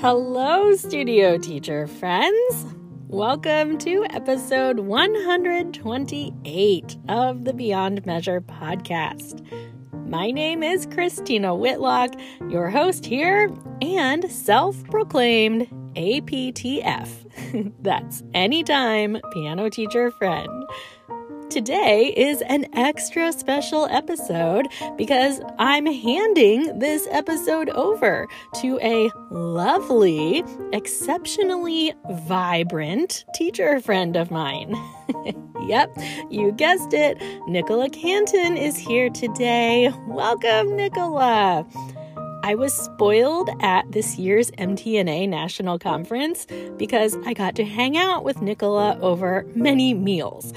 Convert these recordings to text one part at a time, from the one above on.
Hello, studio teacher friends. Welcome to episode 128 of the Beyond Measure podcast. My name is Christina Whitlock, your host here and self proclaimed APTF. That's anytime piano teacher friend. Today is an extra special episode because I'm handing this episode over to a lovely, exceptionally vibrant teacher friend of mine. yep, you guessed it. Nicola Cantan is here today. Welcome, Nicola. I was spoiled at this year's MTNA National Conference because I got to hang out with Nicola over many meals.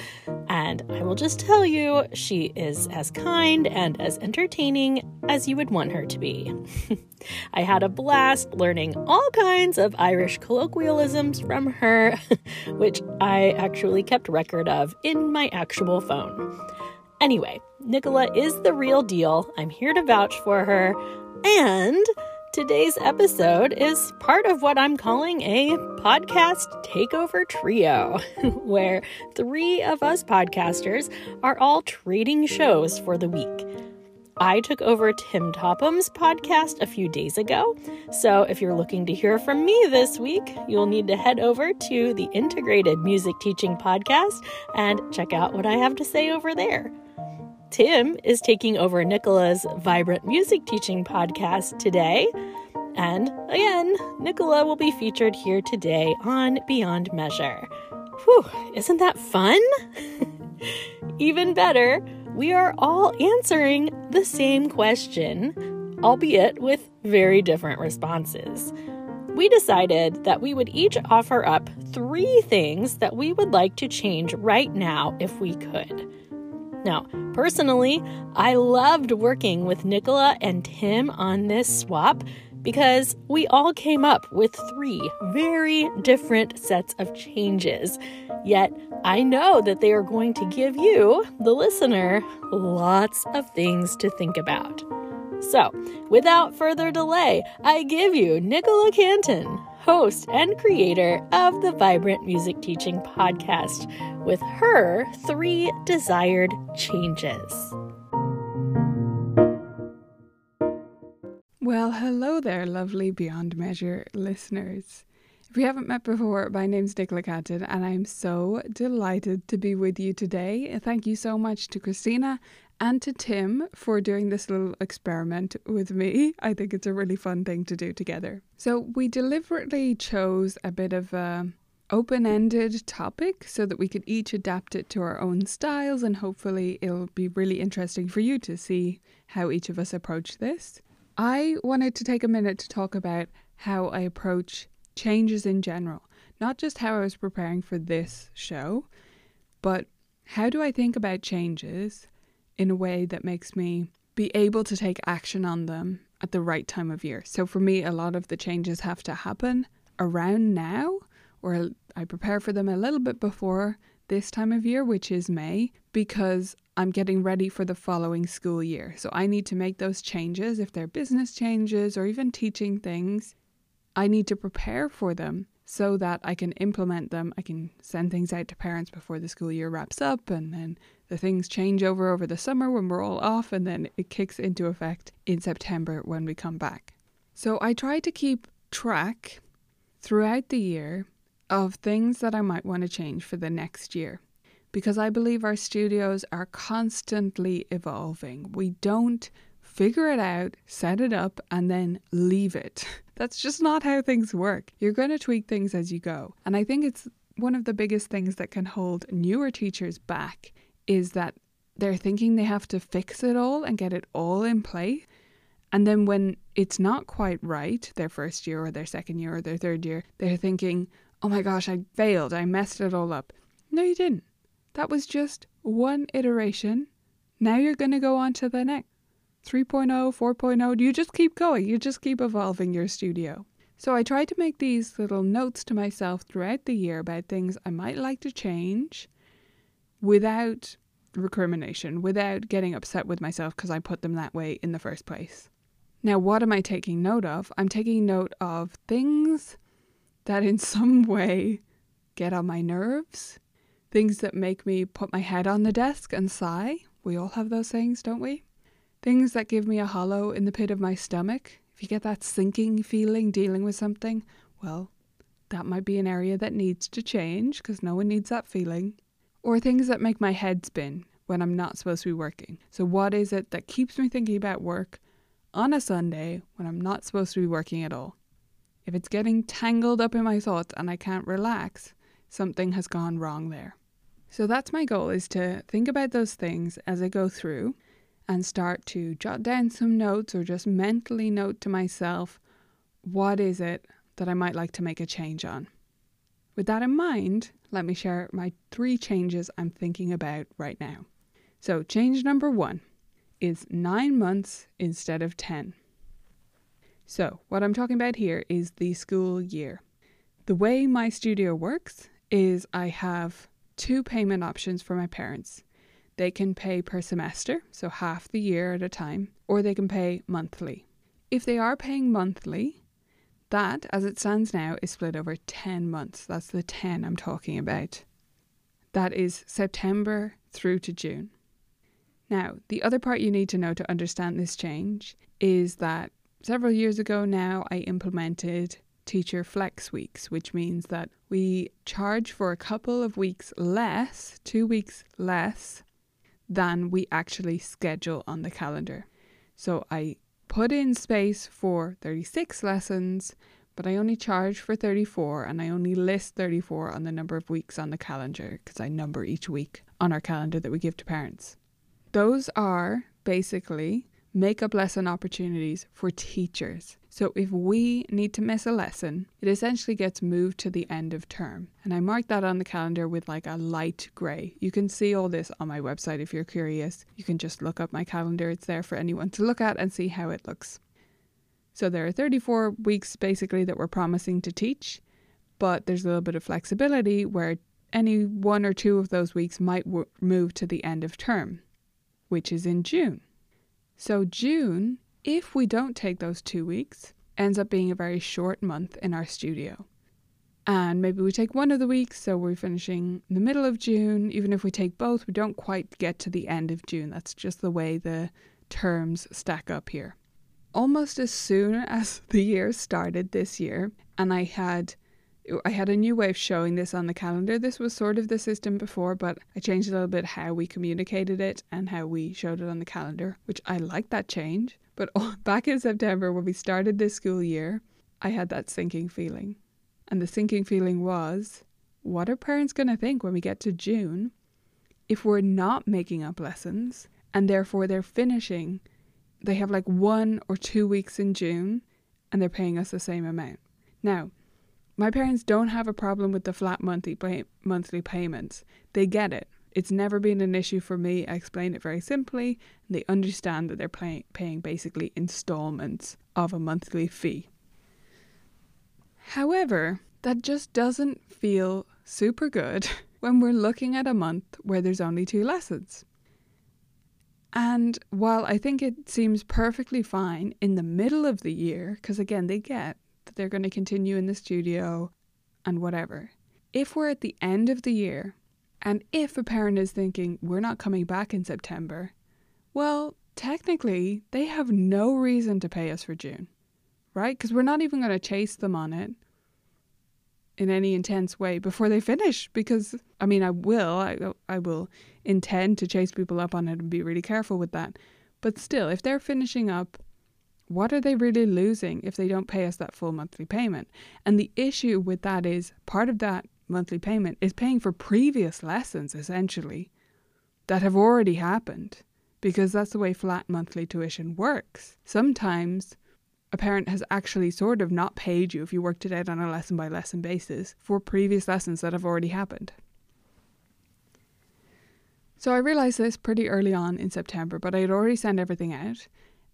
And I will just tell you, she is as kind and as entertaining as you would want her to be. I had a blast learning all kinds of Irish colloquialisms from her, which I actually kept record of in my actual phone. Anyway, Nicola is the real deal. I'm here to vouch for her. And today's episode is part of what I'm calling a podcast takeover trio, where three of us podcasters are all trading shows for the week. I took over Tim Topham's podcast a few days ago. So if you're looking to hear from me this week, you'll need to head over to the Integrated Music Teaching Podcast and check out what I have to say over there. Tim is taking over Nicola's Vibrant Music Teaching podcast today. And again, Nicola will be featured here today on Beyond Measure. Whew, isn't that fun? Even better, we are all answering the same question, albeit with very different responses. We decided that we would each offer up three things that we would like to change right now if we could. Now, personally, I loved working with Nicola and Tim on this swap because we all came up with three very different sets of changes. Yet, I know that they are going to give you, the listener, lots of things to think about. So, without further delay, I give you Nicola Cantan, host and creator of the Vibrant Music Teaching Podcast, with her three desired changes. Well, hello there, lovely Beyond Measure listeners. If we haven't met before, my name's Nicola Cantan, and I'm so delighted to be with you today. Thank you so much to Christina and to Tim for doing this little experiment with me. I think it's a really fun thing to do together. So, we deliberately chose a bit of a open ended topic so that we could each adapt it to our own styles, and hopefully, it'll be really interesting for you to see how each of us approach this. I wanted to take a minute to talk about how I approach changes in general, not just how I was preparing for this show, but how do I think about changes in a way that makes me be able to take action on them at the right time of year. So for me, a lot of the changes have to happen around now, or I prepare for them a little bit before this time of year, which is May, because I'm getting ready for the following school year. So I need to make those changes if they're business changes or even teaching things. I need to prepare for them so that I can implement them. I can send things out to parents before the school year wraps up, and then the things change over over the summer when we're all off, and then it kicks into effect in September when we come back. So I try to keep track throughout the year of things that I might want to change for the next year. Because I believe our studios are constantly evolving. We don't figure it out, set it up, and then leave it. That's just not how things work. You're going to tweak things as you go. And I think it's one of the biggest things that can hold newer teachers back is that they're thinking they have to fix it all and get it all in place. And then when it's not quite right, their first year or their second year or their third year, they're thinking, oh my gosh, I failed. I messed it all up. No, you didn't. That was just one iteration. Now you're going to go on to the next. 3.0, 4.0, Do you just keep going. You just keep evolving your studio. So I try to make these little notes to myself throughout the year about things I might like to change without recrimination, without getting upset with myself because I put them that way in the first place. Now, what am I taking note of? I'm taking note of things that in some way get on my nerves, things that make me put my head on the desk and sigh. We all have those things, don't we? Things that give me a hollow in the pit of my stomach. If you get that sinking feeling dealing with something, well, that might be an area that needs to change because no one needs that feeling. Or things that make my head spin when I'm not supposed to be working. So, what is it that keeps me thinking about work on a Sunday when I'm not supposed to be working at all? If it's getting tangled up in my thoughts and I can't relax, something has gone wrong there. So that's my goal is to think about those things as I go through and start to jot down some notes or just mentally note to myself what is it that I might like to make a change on. With that in mind, let me share my three changes I'm thinking about right now. So, change number one is nine months instead of 10. So, what I'm talking about here is the school year. The way my studio works is I have two payment options for my parents. They can pay per semester, so half the year at a time, or they can pay monthly. If they are paying monthly, that, as it stands now, is split over 10 months. That's the 10 I'm talking about. That is September through to June. Now, the other part you need to know to understand this change is that several years ago now I implemented teacher flex weeks, which means that we charge for a couple of weeks less, two weeks less, than we actually schedule on the calendar. So I put in space for 36 lessons, but I only charge for 34 and I only list 34 on the number of weeks on the calendar because I number each week on our calendar that we give to parents. Those are basically make-up lesson opportunities for teachers. So if we need to miss a lesson, it essentially gets moved to the end of term. And I mark that on the calendar with like a light grey. You can see all this on my website if you're curious. You can just look up my calendar, it's there for anyone to look at and see how it looks. So there are 34 weeks basically that we're promising to teach, but there's a little bit of flexibility where any one or two of those weeks might w- move to the end of term, which is in June. So, June, if we don't take those two weeks, ends up being a very short month in our studio. And maybe we take one of the weeks, so we're finishing in the middle of June. Even if we take both, we don't quite get to the end of June. That's just the way the terms stack up here. Almost as soon as the year started this year, and I had I had a new way of showing this on the calendar. This was sort of the system before, but I changed a little bit how we communicated it and how we showed it on the calendar, which I like that change. But back in September, when we started this school year, I had that sinking feeling. And the sinking feeling was what are parents going to think when we get to June if we're not making up lessons and therefore they're finishing? They have like one or two weeks in June and they're paying us the same amount. Now, my parents don't have a problem with the flat monthly pay- monthly payments. They get it. It's never been an issue for me. I explain it very simply, they understand that they're pay- paying basically installments of a monthly fee. However, that just doesn't feel super good when we're looking at a month where there's only two lessons. And while I think it seems perfectly fine in the middle of the year, because again, they get that they're going to continue in the studio and whatever. If we're at the end of the year, and if a parent is thinking, we're not coming back in September, well, technically, they have no reason to pay us for June, right? Because we're not even going to chase them on it in any intense way before they finish. Because, I mean, I will, I, I will intend to chase people up on it and be really careful with that. But still, if they're finishing up what are they really losing if they don't pay us that full monthly payment? And the issue with that is part of that monthly payment is paying for previous lessons essentially that have already happened because that's the way flat monthly tuition works. Sometimes a parent has actually sort of not paid you if you worked it out on a lesson by lesson basis for previous lessons that have already happened. So I realised this pretty early on in September, but I had already sent everything out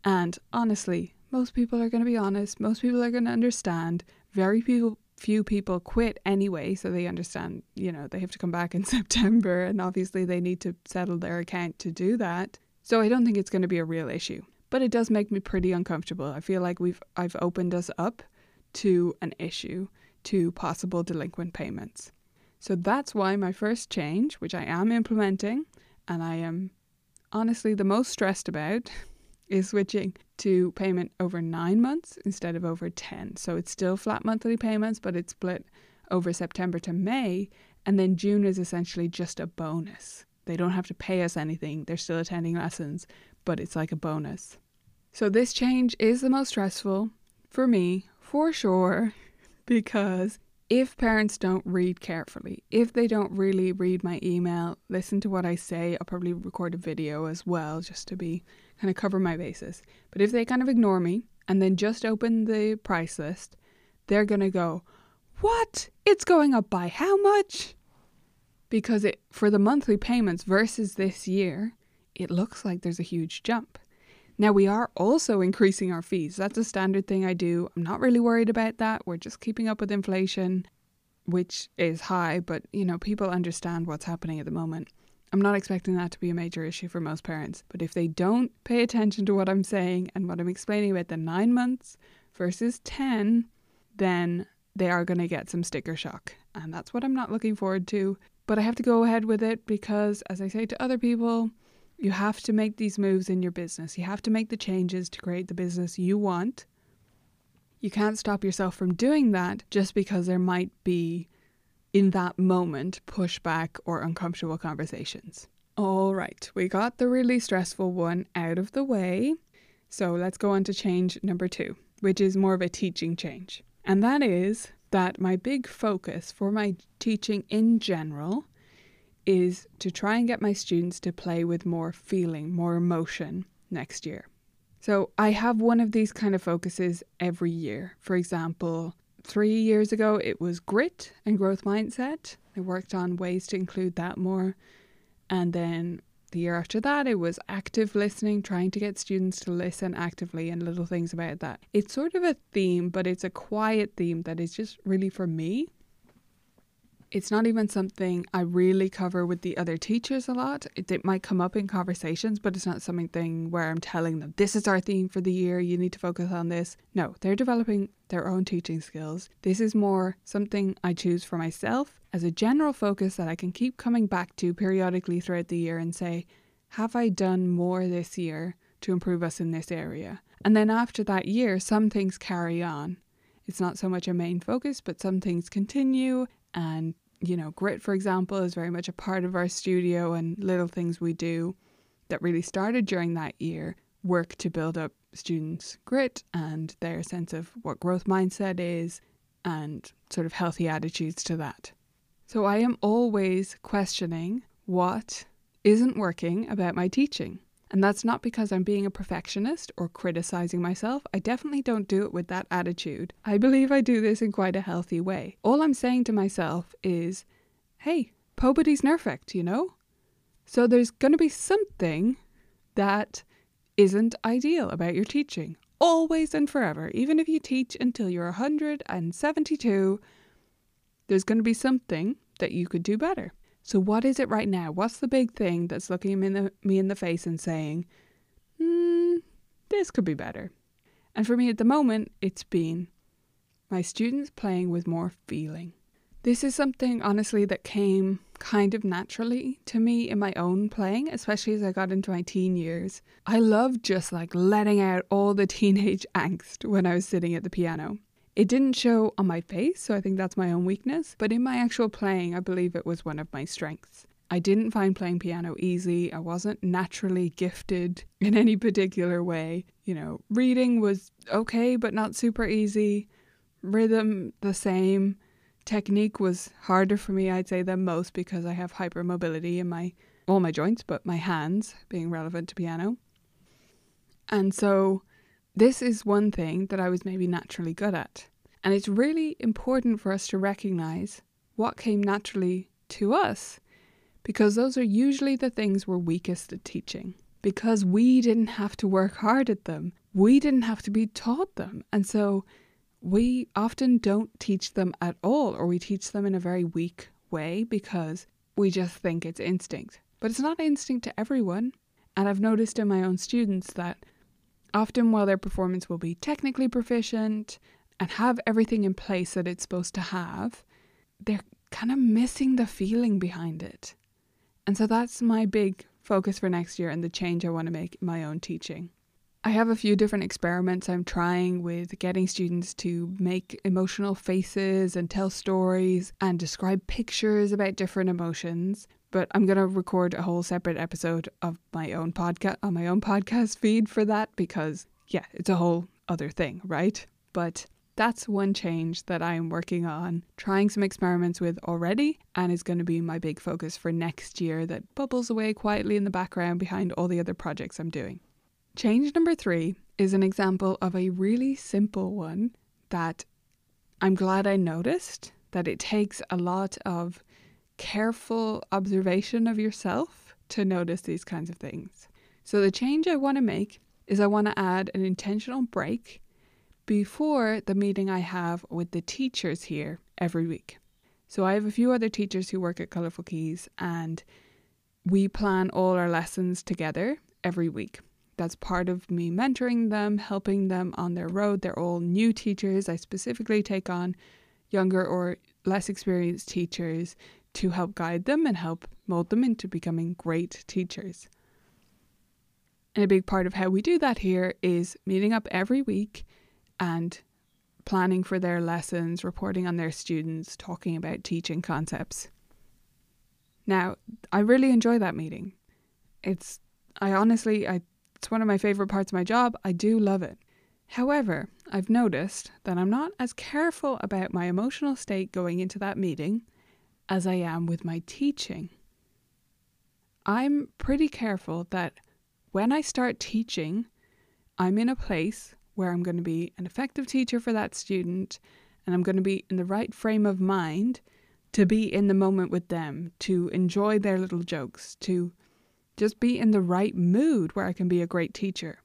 and honestly, most people are going to be honest. Most people are going to understand. Very few few people quit anyway, so they understand, you know, they have to come back in September and obviously they need to settle their account to do that. So I don't think it's going to be a real issue. but it does make me pretty uncomfortable. I feel like we've I've opened us up to an issue, to possible delinquent payments. So that's why my first change, which I am implementing and I am honestly the most stressed about, is switching to payment over nine months instead of over 10. So it's still flat monthly payments, but it's split over September to May. And then June is essentially just a bonus. They don't have to pay us anything, they're still attending lessons, but it's like a bonus. So this change is the most stressful for me, for sure, because if parents don't read carefully, if they don't really read my email, listen to what I say, I'll probably record a video as well just to be kind of cover my bases. But if they kind of ignore me and then just open the price list, they're going to go, "What? It's going up by how much?" Because it for the monthly payments versus this year, it looks like there's a huge jump. Now, we are also increasing our fees. That's a standard thing I do. I'm not really worried about that. We're just keeping up with inflation, which is high, but you know, people understand what's happening at the moment. I'm not expecting that to be a major issue for most parents, but if they don't pay attention to what I'm saying and what I'm explaining about the nine months versus 10, then they are going to get some sticker shock. And that's what I'm not looking forward to. But I have to go ahead with it because, as I say to other people, you have to make these moves in your business. You have to make the changes to create the business you want. You can't stop yourself from doing that just because there might be, in that moment, pushback or uncomfortable conversations. All right, we got the really stressful one out of the way. So let's go on to change number two, which is more of a teaching change. And that is that my big focus for my teaching in general is to try and get my students to play with more feeling, more emotion next year. So I have one of these kind of focuses every year. For example, three years ago it was grit and growth mindset. I worked on ways to include that more. And then the year after that, it was active listening, trying to get students to listen actively and little things about that. It's sort of a theme, but it's a quiet theme that is just really for me it's not even something I really cover with the other teachers a lot. It, it, might come up in conversations, but it's not something where I'm telling them, this is our theme for the year, you need to focus on this. No, they're developing their own teaching skills. This is more something I choose for myself as a general focus that I can keep coming back to periodically throughout the year and say, have I done more this year to improve us in this area? And then after that year, some things carry on. It's not so much a main focus, but some things continue and you know, grit, for example, is very much a part of our studio and little things we do that really started during that year work to build up students' grit and their sense of what growth mindset is and sort of healthy attitudes to that. So I am always questioning what isn't working about my teaching. And that's not because I'm being a perfectionist or criticizing myself. I definitely don't do it with that attitude. I believe I do this in quite a healthy way. All I'm saying to myself is, hey, nobody's perfect, you know? So there's going to be something that isn't ideal about your teaching. Always and forever. Even if you teach until you're 172, there's going to be something that you could do better. So, what is it right now? What's the big thing that's looking me in the, me in the face and saying, hmm, this could be better? And for me at the moment, it's been my students playing with more feeling. This is something, honestly, that came kind of naturally to me in my own playing, especially as I got into my teen years. I loved just like letting out all the teenage angst when I was sitting at the piano. It didn't show on my face, so I think that's my own weakness, but in my actual playing, I believe it was one of my strengths. I didn't find playing piano easy. I wasn't naturally gifted in any particular way. You know, reading was okay, but not super easy. Rhythm, the same. Technique was harder for me, I'd say, than most because I have hypermobility in my all my joints, but my hands being relevant to piano. And so this is one thing that I was maybe naturally good at. And it's really important for us to recognize what came naturally to us because those are usually the things we're weakest at teaching. Because we didn't have to work hard at them, we didn't have to be taught them. And so we often don't teach them at all, or we teach them in a very weak way because we just think it's instinct. But it's not instinct to everyone. And I've noticed in my own students that Often, while their performance will be technically proficient and have everything in place that it's supposed to have, they're kind of missing the feeling behind it. And so that's my big focus for next year and the change I want to make in my own teaching. I have a few different experiments I'm trying with getting students to make emotional faces and tell stories and describe pictures about different emotions. But I'm to record a whole separate episode of my own podcast on my own podcast feed for that because yeah, it's a whole other thing, right? But that's one change that I'm working on, trying some experiments with already, and is going to be my big focus for next year that bubbles away quietly in the background behind all the other projects I'm doing. Change number three is an example of a really simple one that I'm glad I noticed that it takes a lot of careful observation of yourself to notice these kinds of things. So, the change I want to make is I want to add an intentional break before the meeting I have with the teachers here every week. So, I have a few other teachers who work at Colourful Keys, and we plan all our lessons together every week that's part of me mentoring them, helping them on their road. They're all new teachers. I specifically take on younger or less experienced teachers to help guide them and help mold them into becoming great teachers. And a big part of how we do that here is meeting up every week and planning for their lessons, reporting on their students, talking about teaching concepts. Now, I really enjoy that meeting. It's I honestly I it's one of my favorite parts of my job. I do love it. However, I've noticed that I'm not as careful about my emotional state going into that meeting as I am with my teaching. I'm pretty careful that when I start teaching, I'm in a place where I'm going to be an effective teacher for that student and I'm going to be in the right frame of mind to be in the moment with them, to enjoy their little jokes, to just be in the right mood where I can be a great teacher.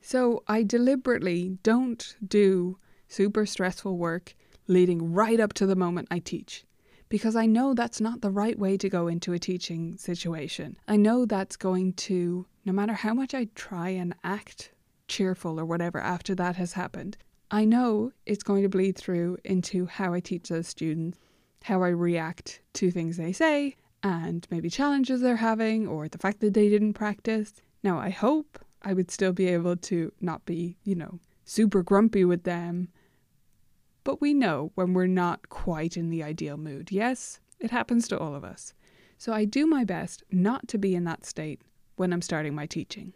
So I deliberately don't do super stressful work leading right up to the moment I teach because I know that's not the right way to go into a teaching situation. I know that's going to, no matter how much I try and act cheerful or whatever after that has happened, I know it's going to bleed through into how I teach those students, how I react to things they say, and maybe challenges they're having or the fact that they didn't practice. Now, I hope I would still be able to not be, you know, super grumpy with them. But we know when we're not quite in the ideal mood. Yes, it happens to all of us. So I do my best not to be in that state when I'm starting my teaching.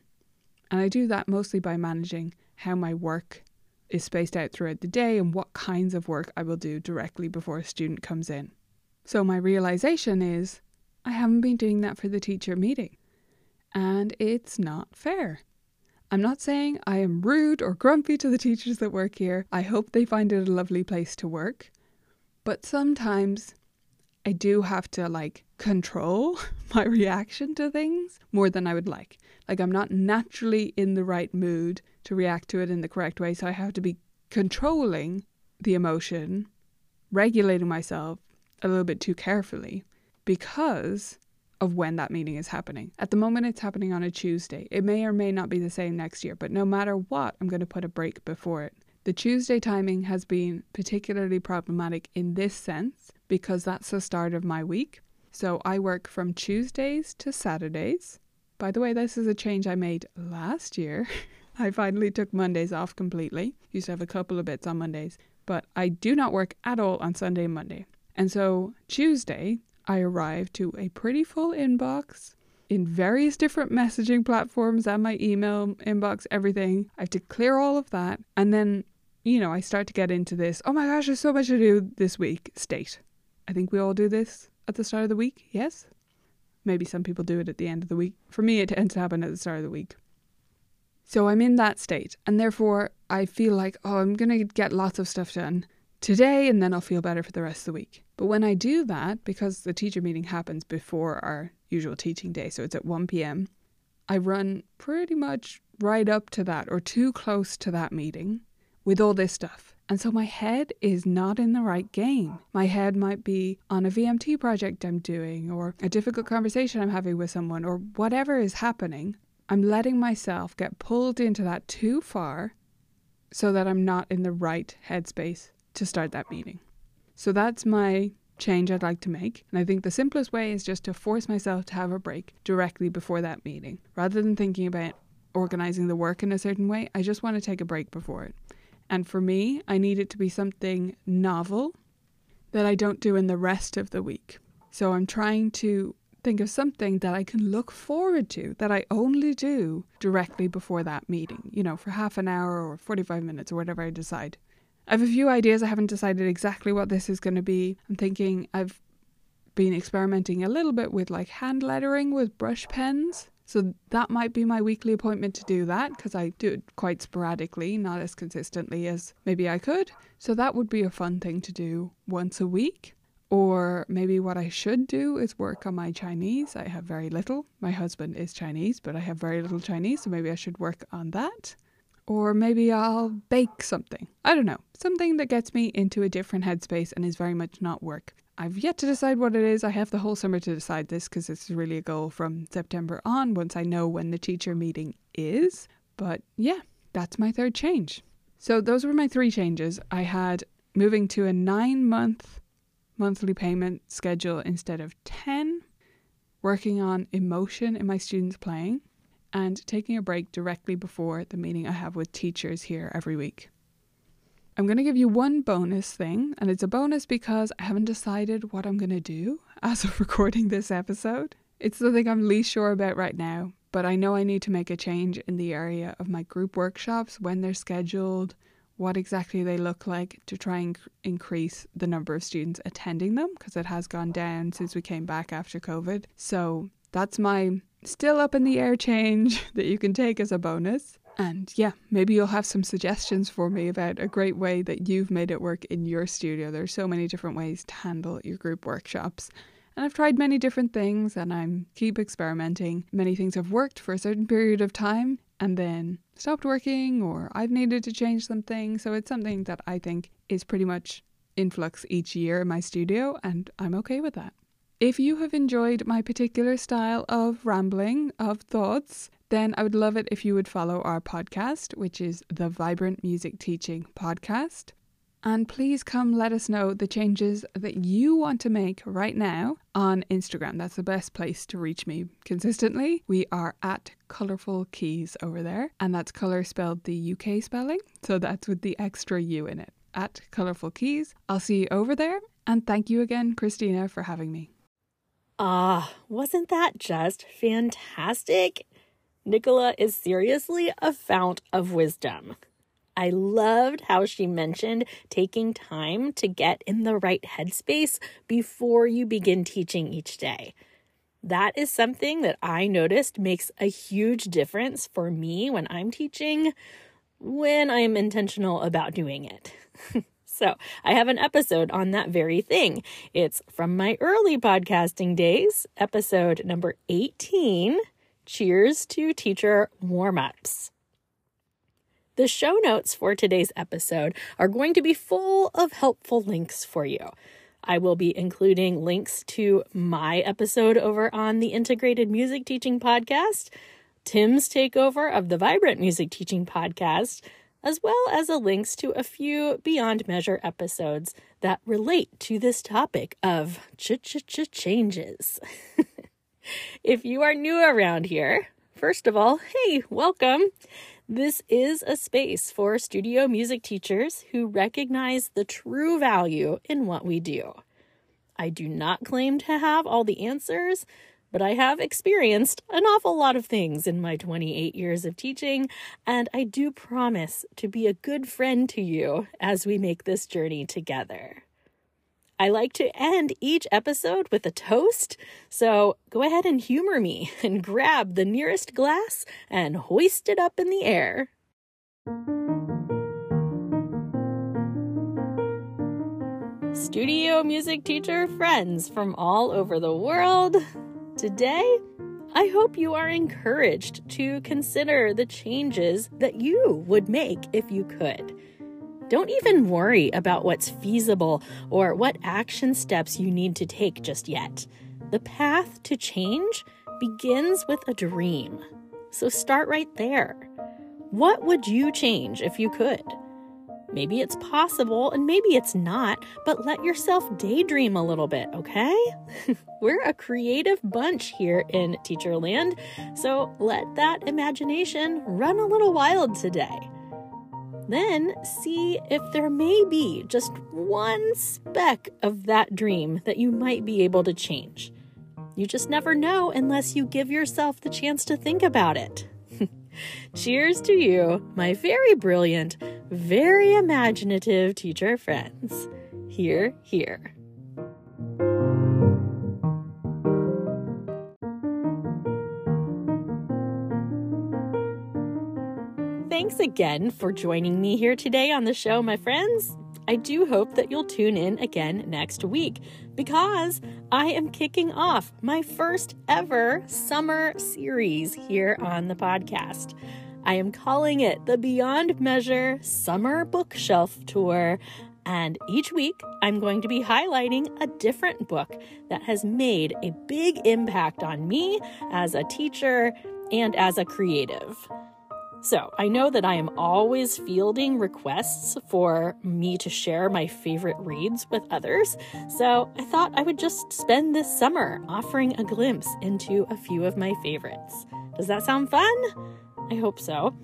And I do that mostly by managing how my work is spaced out throughout the day and what kinds of work I will do directly before a student comes in. So my realization is I haven't been doing that for the teacher meeting. And it's not fair. I'm not saying I am rude or grumpy to the teachers that work here. I hope they find it a lovely place to work. But sometimes I do have to like control my reaction to things more than I would like. Like I'm not naturally in the right mood to react to it in the correct way. So I have to be controlling the emotion, regulating myself a little bit too carefully because of when that meeting is happening. At the moment, it's happening on a Tuesday. It may or may not be the same next year, but no matter what, I'm going to put a break before it. The Tuesday timing has been particularly problematic in this sense because that's the start of my week. So I work from Tuesdays to Saturdays. By the way, this is a change I made last year. I finally took Mondays off completely. Used to have a couple of bits on Mondays, but I do not work at all on Sunday and Monday. And so Tuesday, I arrived to a pretty full inbox in various different messaging platforms and my email inbox, everything. I have to clear all of that. And then, you know, I start to get into this, oh my gosh, there's so much to do this week state. I think we all do this at the start of the week, yes? Maybe some people do it at the end of the week. For me, it tends to happen at the start of the week. So I'm in that state, and therefore I feel like, oh, I'm going to get lots of stuff done today, and then I'll feel better for the rest of the week. But when I do that, because the teacher meeting happens before our usual teaching day, so it's at 1 p.m., I run pretty much right up to that or too close to that meeting with all this stuff. And so my head is not in the right game. My head might be on a VMT project I'm doing, or a difficult conversation I'm having with someone, or whatever is happening. I'm letting myself get pulled into that too far so that I'm not in the right headspace to start that meeting. So that's my change I'd like to make. And I think the simplest way is just to force myself to have a break directly before that meeting. Rather than thinking about organizing the work in a certain way, I just want to take a break before it. And for me, I need it to be something novel that I don't do in the rest of the week. So I'm trying to think of something that I can look forward to that I only do directly before that meeting, you know, for half an hour or 45 minutes or whatever I decide. I have a few ideas. I haven't decided exactly what this is going to be. I'm thinking I've been experimenting a little bit with like hand lettering with brush pens. So that might be my weekly appointment to do that because I do it quite sporadically, not as consistently as maybe I could. So that would be a fun thing to do once a week. Or maybe what I should do is work on my Chinese. I have very little. My husband is Chinese, but I have very little Chinese, so maybe I should work on that. Or maybe I'll bake something. I don't know. Something that gets me into a different headspace and is very much not work. I've yet to decide what it is. I have the whole summer to decide this because it's really a goal from September on once I know when the teacher meeting is. But yeah, that's my third change. So those were my three changes. I had moving to a nine month monthly payment schedule instead of 10, working on emotion in my students playing, and taking a break directly before the meeting I have with teachers here every week. I'm going to give you one bonus thing, and it's a bonus because I haven't decided what I'm going to do as of recording this episode. It's the thing I'm least sure about right now, but I know I need to make a change in the area of my group workshops when they're scheduled, what exactly they look like to try and increase the number of students attending them because it has gone down since we came back after COVID. So that's my still up in the air change that you can take as a bonus. And yeah, maybe you'll have some suggestions for me about a great way that you've made it work in your studio. There's so many different ways to handle your group workshops. And I've tried many different things and I'm keep experimenting. Many things have worked for a certain period of time and then stopped working or I've needed to change something. So it's something that I think is pretty much influx each year in my studio, and I'm okay with that. If you have enjoyed my particular style of rambling, of thoughts, then I would love it if you would follow our podcast, which is the Vibrant Music Teaching Podcast. And please come let us know the changes that you want to make right now on Instagram. That's the best place to reach me consistently. We are at Colourful Keys over there, and that's colour spelled the UK spelling. So that's with the extra U in it. At Colourful Keys. I'll see you over there. And thank you again, Christina, for having me. Ah, wasn't that just fantastic? Nicola is seriously a fount of wisdom. I loved how she mentioned taking time to get in the right headspace before you begin teaching each day. That is something that I noticed makes a huge difference for me when I'm teaching, when I am intentional about doing it. so, I have an episode on that very thing. It's from my early podcasting days, episode number 18 Cheers to Teacher Warm Ups. The show notes for today's episode are going to be full of helpful links for you. I will be including links to my episode over on the Integrated Music Teaching Podcast, Tim's takeover of the Vibrant Music Teaching Podcast, as well as a links to a few Beyond Measure episodes that relate to this topic of ch ch ch changes. if you are new around here, first of all, hey, welcome. This is a space for studio music teachers who recognize the true value in what we do. I do not claim to have all the answers, but I have experienced an awful lot of things in my 28 years of teaching, and I do promise to be a good friend to you as we make this journey together. I like to end each episode with a toast, so go ahead and humor me and grab the nearest glass and hoist it up in the air. Studio music teacher friends from all over the world. Today, I hope you are encouraged to consider the changes that you would make if you could. Don't even worry about what's feasible or what action steps you need to take just yet. The path to change begins with a dream. So start right there. What would you change if you could? Maybe it's possible and maybe it's not, but let yourself daydream a little bit, okay? We're a creative bunch here in Teacherland, so let that imagination run a little wild today. Then see if there may be just one speck of that dream that you might be able to change. You just never know unless you give yourself the chance to think about it. Cheers to you, my very brilliant, very imaginative teacher friends. Here, here. Thanks again for joining me here today on the show, my friends. I do hope that you'll tune in again next week because I am kicking off my first ever summer series here on the podcast. I am calling it the Beyond Measure Summer Bookshelf Tour. And each week, I'm going to be highlighting a different book that has made a big impact on me as a teacher and as a creative. So, I know that I am always fielding requests for me to share my favorite reads with others, so I thought I would just spend this summer offering a glimpse into a few of my favorites. Does that sound fun? I hope so.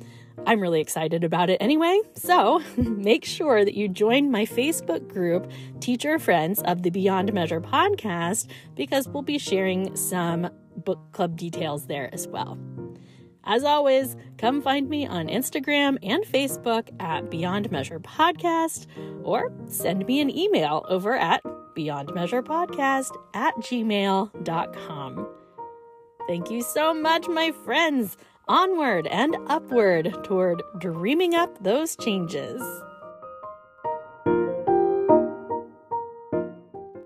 I'm really excited about it anyway, so make sure that you join my Facebook group, Teacher Friends of the Beyond Measure podcast, because we'll be sharing some book club details there as well. As always, come find me on Instagram and Facebook at Beyond Measure Podcast or send me an email over at beyondmeasurepodcast at gmail.com. Thank you so much, my friends. Onward and upward toward dreaming up those changes.